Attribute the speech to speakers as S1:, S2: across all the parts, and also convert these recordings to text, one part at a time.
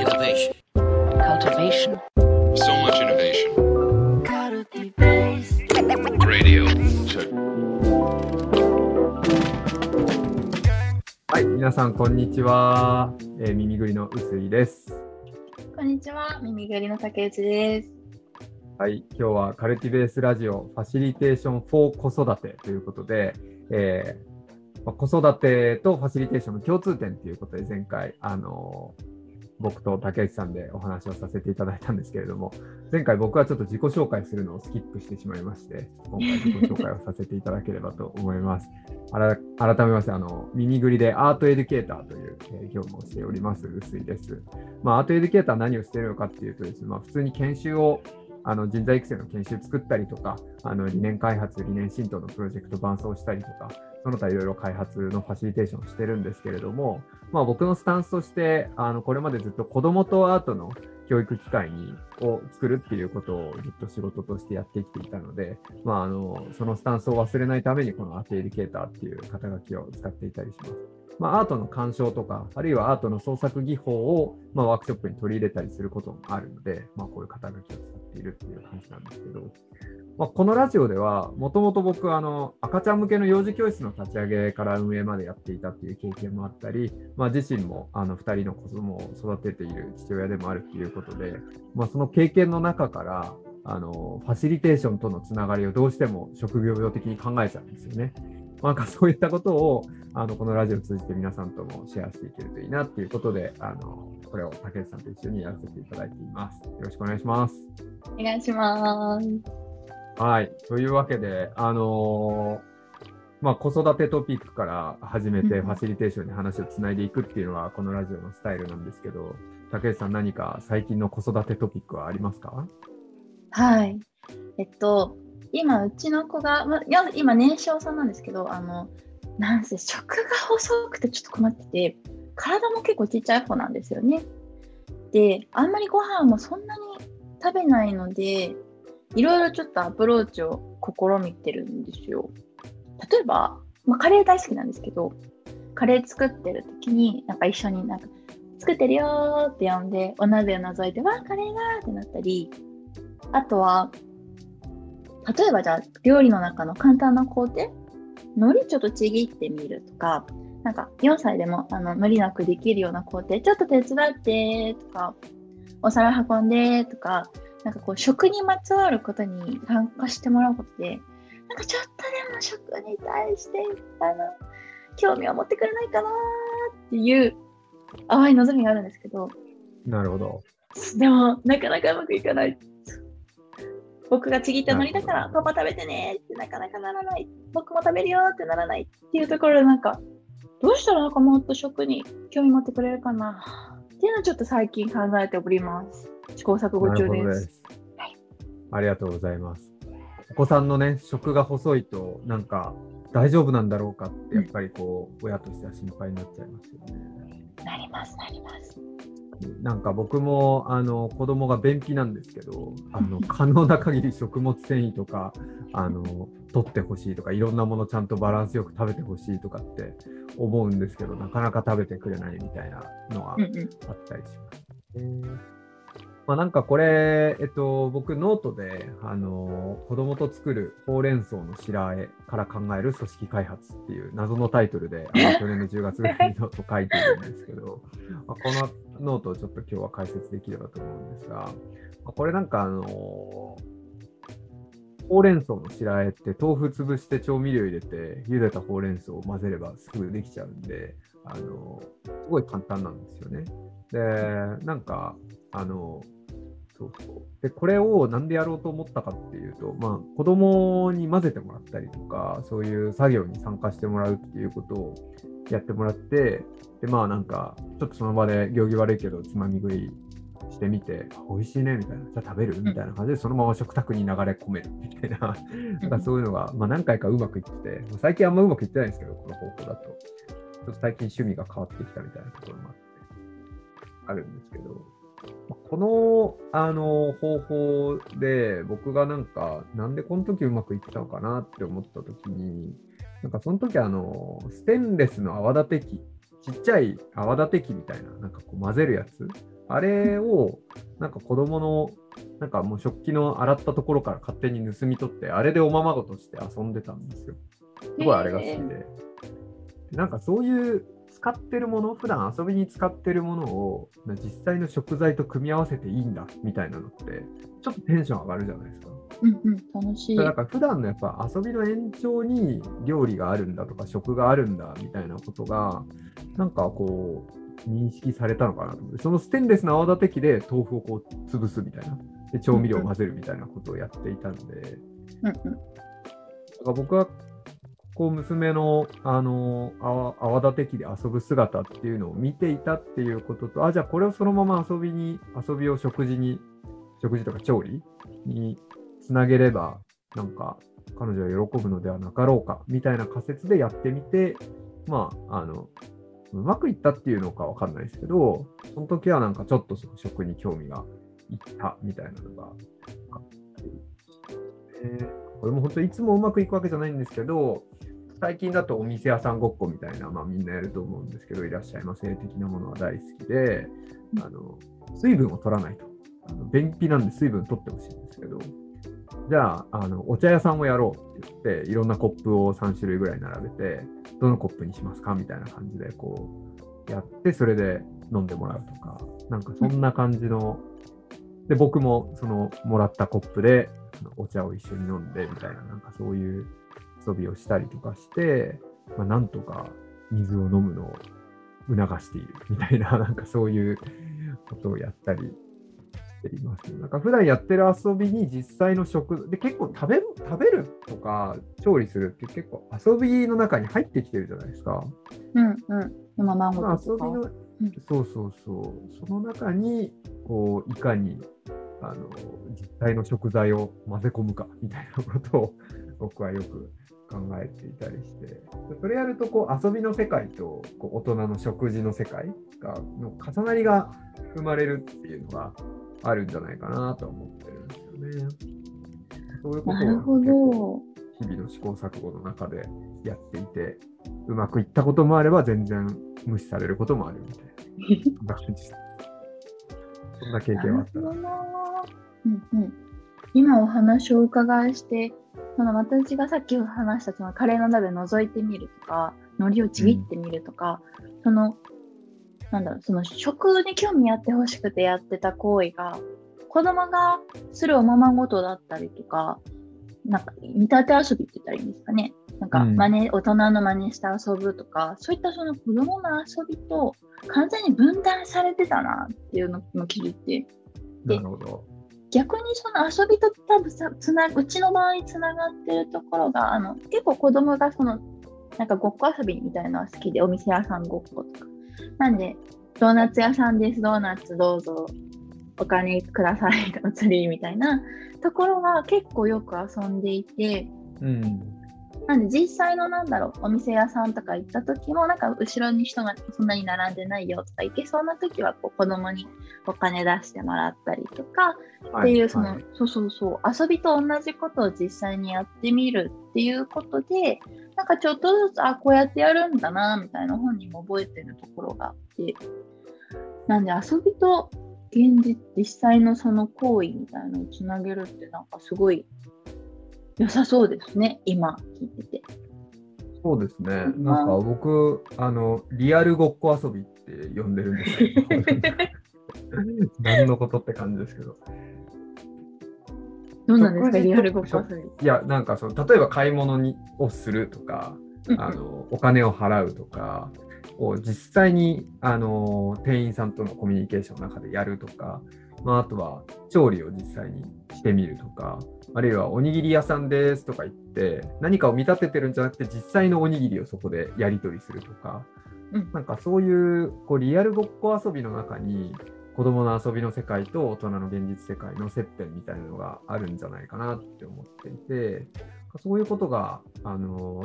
S1: Innovation.
S2: cultivation,
S3: So much innovation. Radio. Check.
S4: はい、皆さん、こんにちは。えー耳ぐりの臼井です。
S5: こんにちは、耳ぐりの竹内です。
S4: はい、今日はカルティベースラジオファシリテーション for 子育てということで、えーまあ子育てとファシリテーションの共通点ということで、前回、あのー僕と竹内さんでお話をさせていただいたんですけれども、前回僕はちょっと自己紹介するのをスキップしてしまいまして、今回自己紹介をさせていただければと思います。改めまして、あの、耳ぐりでアートエデュケーターという、えー業務をしております、臼井です。まあ、アートエデュケーター何をしているのかっていうとですね、まあ、普通に研修を、あの人材育成の研修作ったりとか、あの理念開発、理念浸透のプロジェクト伴走したりとか、その他いろいろ開発のファシリテーションをしてるんですけれども、まあ、僕のスタンスとして、あのこれまでずっと子どもとアートの教育機会にを作るっていうことをずっと仕事としてやってきていたので、まあ、あのそのスタンスを忘れないために、このアートエデュケーターっていう肩書きを使っていたりします。まあ、アートの鑑賞とか、あるいはアートの創作技法を、まあ、ワークショップに取り入れたりすることもあるので、まあ、こういう肩書きを使っているっていう感じなんですけど、まあ、このラジオでは、もともと僕はあの赤ちゃん向けの幼児教室の立ち上げから運営までやっていたっていう経験もあったり、まあ、自身もあの2人の子供を育てている父親でもあるっていうことで、まあ、その経験の中から、あのファシリテーションとのつながりをどうしても職業病的に考えちゃうんですよね。なんかそういったことをあのこのラジオを通じて皆さんともシェアしていけるといいなっていうことで、あのこれを竹内さんと一緒にやらせていただいています。よろしくお願いします。
S5: お願いします。
S4: はい。というわけで、あのーまあ、子育てトピックから始めて、
S5: うん
S4: ファシリテーションに話をつないでいくっていうのが、このラジオのスタイルなんですけど、竹内さん、何か最近の子育てトピックはありますか？
S5: はい。えっと、今、うちの子が、ま、今、年少さんなんですけど、あの、なんせ食が細くてちょっと困ってて、体も結構ちっちゃい方なんですよね。で、あんまりご飯もそんなに食べないので、いろいろちょっとアプローチを試みてるんですよ。例えば、まあ、カレー大好きなんですけど、カレー作ってる時に、なんか一緒になんか、作ってるよーって呼んで、お鍋を覗いて、わー、カレーがーってなったり、あとは、例えばじゃあ、料理の中の簡単な工程、海苔ちょっとちぎってみるとか、なんか4歳でもあの無理なくできるような工程、ちょっと手伝ってとか、お皿運んでとか、なんかこう食にまつわることに参加してもらうことで、なんかちょっとでも食に対して、あの、興味を持ってくれないかなーっていう淡い望みがあるんですけど、
S4: なるほど。
S5: でも、なかなかうまくいかない。僕がちぎったのにだから、パパ食べてねってなかなかならない。僕も食べるよってならないっていうところで、なんか、どうしたらなんかもっと食に興味持ってくれるかなっていうのをちょっと最近考えております。試行錯誤
S4: な
S5: 中で。
S4: るほどですす
S5: はい。
S4: ありがとうございます。お子さんのね、食が細いと、なんか、大丈夫なんだろうかって、やっぱりこう、親としては心配になっちゃいますよね。
S5: なります、なります。
S4: なんか僕もあの子供が便秘なんですけど、あの可能な限り食物繊維とかあの取ってほしいとか、いろんなものちゃんとバランスよく食べてほしいとかって思うんですけど、なかなか食べてくれないみたいなのは
S5: うんうん。
S4: あったりします。ねまあ、なんかこれ、えっと、僕、ノートで、あの子供と作るほうれん草の白あえから考える組織開発っていう謎のタイトルで、あの去年の10月ぐらいにノート書いているんですけど、まあ、このノートをちょっと今日は解説できればと思うんですが、これなんかあのほうれん草の白あえって豆腐潰して調味料入れて茹でたほうれん草を混ぜればすぐできちゃうんで、あのすごい簡単なんですよね。で、なんか、あの、そうそう。で、これをなんでやろうと思ったかっていうと、まあ、子供に混ぜてもらったりとか、そういう作業に参加してもらうっていうことをやってもらって、で、まあなんか、ちょっとその場で行儀悪いけど、つまみ食いしてみて、あ美味しいね、みたいな。じゃあ食べる？みたいな感じで、そのまま食卓に流れ込める。みたいな、なんかそういうのが、まあ何回かうまくいってて、まあ最近あんまうまくいってないんですけど、この方法だと。ちょっと最近趣味が変わってきたみたいなところもあって、あるんですけど、まあこのあの方法で僕がなんか、なんでこの時うまくいったのかなって思った時に、なんかその時あの、ステンレスの泡立て器、ちっちゃい泡立て器みたいな、なんかこう混ぜるやつ、あれをなんか子供のなんかもう食器の洗ったところから勝手に盗み取って、あれでおままごとして遊んでたんですよ。すごいあれが好きで。なんかそういう使ってるもの、普段遊びに使ってるものを実際の食材と組み合わせていいんだみたいなのって、ちょっとテンション上がるじゃないですか。
S5: うんうん、楽しい。
S4: だから普段のやっぱ遊びの延長に料理があるんだとか食があるんだみたいなことがなんかこう認識されたのかなと思ってそのステンレスの泡立て器で豆腐をこう潰すみたいなで調味料を混ぜるみたいなことをやっていたんで、
S5: うんうん。
S4: だから僕はこう娘のあの泡立て器で遊ぶ姿っていうのを見ていたっていうこととあじゃあこれをそのまま遊びに遊びを食事に食事とか調理につなげればなんか彼女は喜ぶのではなかろうかみたいな仮説でやってみてまああのうまくいったっていうのかわかんないですけどその時はなんかちょっとその食に興味がいったみたいなのがあって、えこれも本当いつもうまくいくわけじゃないんですけど最近だとお店屋さんごっこみたいな、まあ、みんなやると思うんですけどいらっしゃいませ的なものは大好きであの水分を取らないと。あの便秘なんで水分取ってほしいんですけどじゃああのお茶屋さんをやろうって言っていろんなコップを3種類ぐらい並べてどのコップにしますかみたいな感じでこうやってそれで飲んでもらうとかなんかそんな感じので僕もそのもらったコップでお茶を一緒に飲んでみたいななんかそういう遊びをしたりとかして、まあ、なんとか水を飲むのを促しているみたいな なんかそういうことをやったりしています、なんか普段やってる遊びに実際の食で結構食べる食べるとか調理するって結構遊びの中に入ってきてるじゃないですか。
S5: うんうん。今、マンゴ
S4: まあ
S5: ーとか。
S4: 遊びの、
S5: うん
S4: そうそうそう、その中にこういかにあの実際の食材を混ぜ込むかみたいなことを僕はよく考えていたりして、でそれやるとこう遊びの世界とこう大人の食事の世界がの重なりが生まれるっていうのがあるんじゃないかなと思ってるんですよね。そういうことを。日々の試行錯誤の中でやっていて、うまくいったこともあれば、全然無視されることもあるみたいな、そんな感じです。そんな経
S5: な
S4: 験はあった
S5: な。うんうん。今お話をお伺いして、その私がさっき話したそのカレーの鍋覗いてみるとか、海苔をちぎってみるとか、その、なんだろう、その食に興味やってほしくてやってた行為が、子供がするおままごとだったりとか、なんか見立て遊びって言ったらいいんですかね。なんか
S4: うん
S5: 真似、大人の真似して遊ぶとか、そういったその子供の遊びと完全に分断されてたなっていうのも気づいて、
S4: なるほど。
S5: 逆にその遊びと多分さつなうちの場合つながってるところがあの結構子供がそのなんかごっこ遊びみたいなのは好きでお店屋さんごっことか。なんでドーナツ屋さんですドーナツどうぞ。お金くださいお釣りみたいなところが結構よく遊んでいて。
S4: うん。
S5: なんで実際のなんだろうお店屋さんとか行った時もなんか後ろに人がそんなに並んでないよとか行けそうな時はこう子供にお金出してもらったりとかっていう、その、
S4: はい
S5: そうそうそう、遊びと同じことを実際にやってみるっていうことで、なんかちょっとずつ、あ、こうやってやるんだな、みたいな本人も覚えてるところがあって、なんで遊びと現実、実際のその行為みたいなのをつなげるって、なんかすごい良さそうですね、今聞いてて。
S4: そうですね。
S5: うん
S4: なんか僕、あの、リアルごっこ遊びって呼んでるんですけど、何のことって感じですけど。
S5: どうなんですか、リアルごっこ遊び。
S4: いや、なんかその、例えば買い物にをするとか、あのお金を払うとかを実際にあの店員さんとのコミュニケーションの中でやるとか、まあ、あとは調理を実際にしてみるとかあるいはおにぎり屋さんですとか言って何かを見立ててるんじゃなくて実際のおにぎりをそこでやり取りするとか、
S5: うん。
S4: なんかそういうこうリアルごっこ遊びの中に子供の遊びの世界と大人の現実世界の接点みたいなのがあるんじゃないかなって思っていてそういうことがあの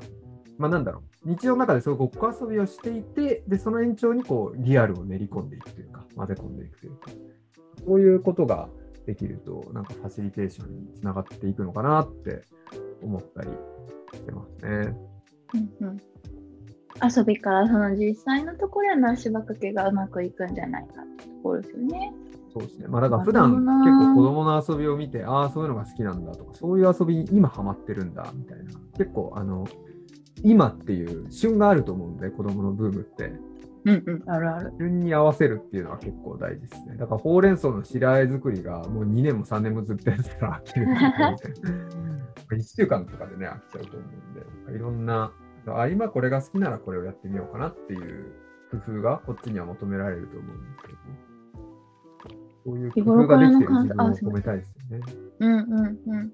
S4: まあ、なんだろう、日常の中でそういうごっこ遊びをしていて、で、その延長にこう、リアルを練り込んでいくというか、混ぜ込んでいくというか、そういうことができると、なんかファシリテーションにつながっていくのかなって思ったりしてますね。
S5: うんうん遊びからその実際のところへの足場掛けがうまくいくんじゃないかってところですよね。
S4: そうですね。まあだから普段結構子供の遊びを見て、ああ、そういうのが好きなんだとか、そういう遊びに今ハマってるんだみたいな。結構あの、今っていう旬があると思うんで、子供のブームって。
S5: うんうん、あるある。
S4: 旬に合わせるっていうのは結構大事ですね。だからほうれん草の白あえ作りがもう2年も3年もずっとやってたら飽きるんで1週間とかでね、飽きちゃうと思うんで、いろんな、あ今これが好きならこれをやってみようかなっていう工夫がこっちには求められると思うんですけど、そういう工夫ができてる自分を褒めたいですよね。
S5: うんうんうん。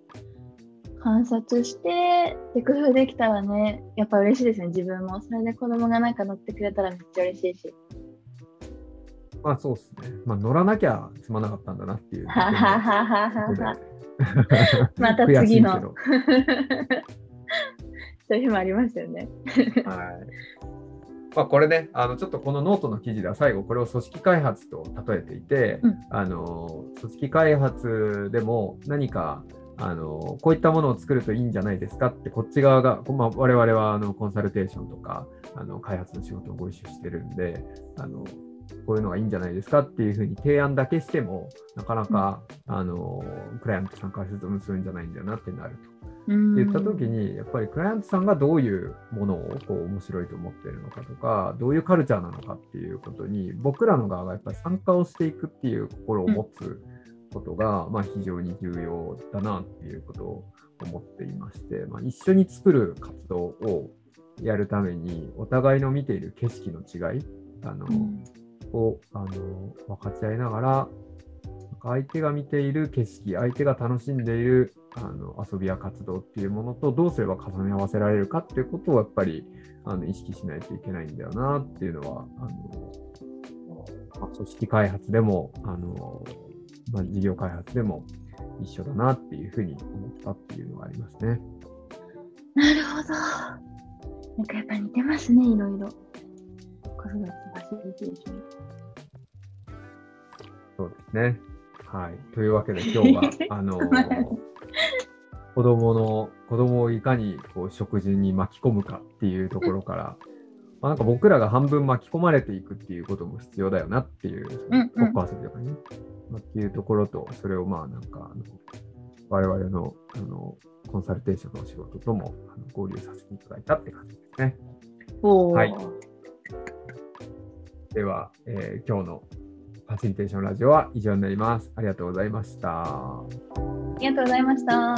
S5: 観察して、で、工夫できたらね、やっぱ嬉しいですね、自分も。それで子供がなんか乗ってくれたらめっちゃ嬉しいし。
S4: まあそうですね。まあ乗らなきゃすまなかったんだなっていう。
S5: ははははは
S4: ことで
S5: は。また次の。
S4: ど。
S5: そういう日もありますよね。
S4: はい。まあ、これね、あのちょっとこのノートの記事では最後、これを組織開発と例えていて、
S5: うん
S4: あの組織開発でも何かあのこういったものを作るといいんじゃないですかって、こっち側が、こまあ、我々はあのコンサルテーションとかあの開発の仕事をご一緒してるんであの、こういうのがいいんじゃないですかっていうふうに提案だけしても、なかなか、あのクライアントさんからすると結ぶんじゃないんだよなってなると。
S5: うん
S4: って言った時に、やっぱりクライアントさんがどういうものをこう面白いと思っているのかとか、どういうカルチャーなのかっていうことに、僕らの側がやっぱり参加をしていくっていう心を持つことが、まあ、非常に重要だなっていうことを思っていまして、まあ、一緒に作る活動をやるために、お互いの見ている景色の違いあの、
S5: うん。
S4: をあの分かち合いながら、相手が見ている景色、相手が楽しんでいるあの遊びや活動っていうものとどうすれば重ね合わせられるかっていうことをやっぱりあの意識しないといけないんだよなっていうのは、あのまあ組織開発でもあの、まあ、事業開発でも一緒だなっていうふうに思ったっていうのがありますね。
S5: なるほど。なんかやっぱ似てますね、いろいろ。子育てファシリテーション。
S4: そうですね。はい。というわけで今日は、あの子供の、子供をいかにこう食事に巻き込むかっていうところから、まあ、なんか僕らが半分巻き込まれていくっていうことも必要だよなっていう、
S5: うんうん
S4: 遊びとかね、まあ、っていうところと、それをまあなんか、あの我々のあのコンサルテーションのお仕事ともあの合流させていただいたって感じですね。はいでは、えー今日のファシリテーションラジオは以上になります。ありがとうございました。
S5: ありがとうございました。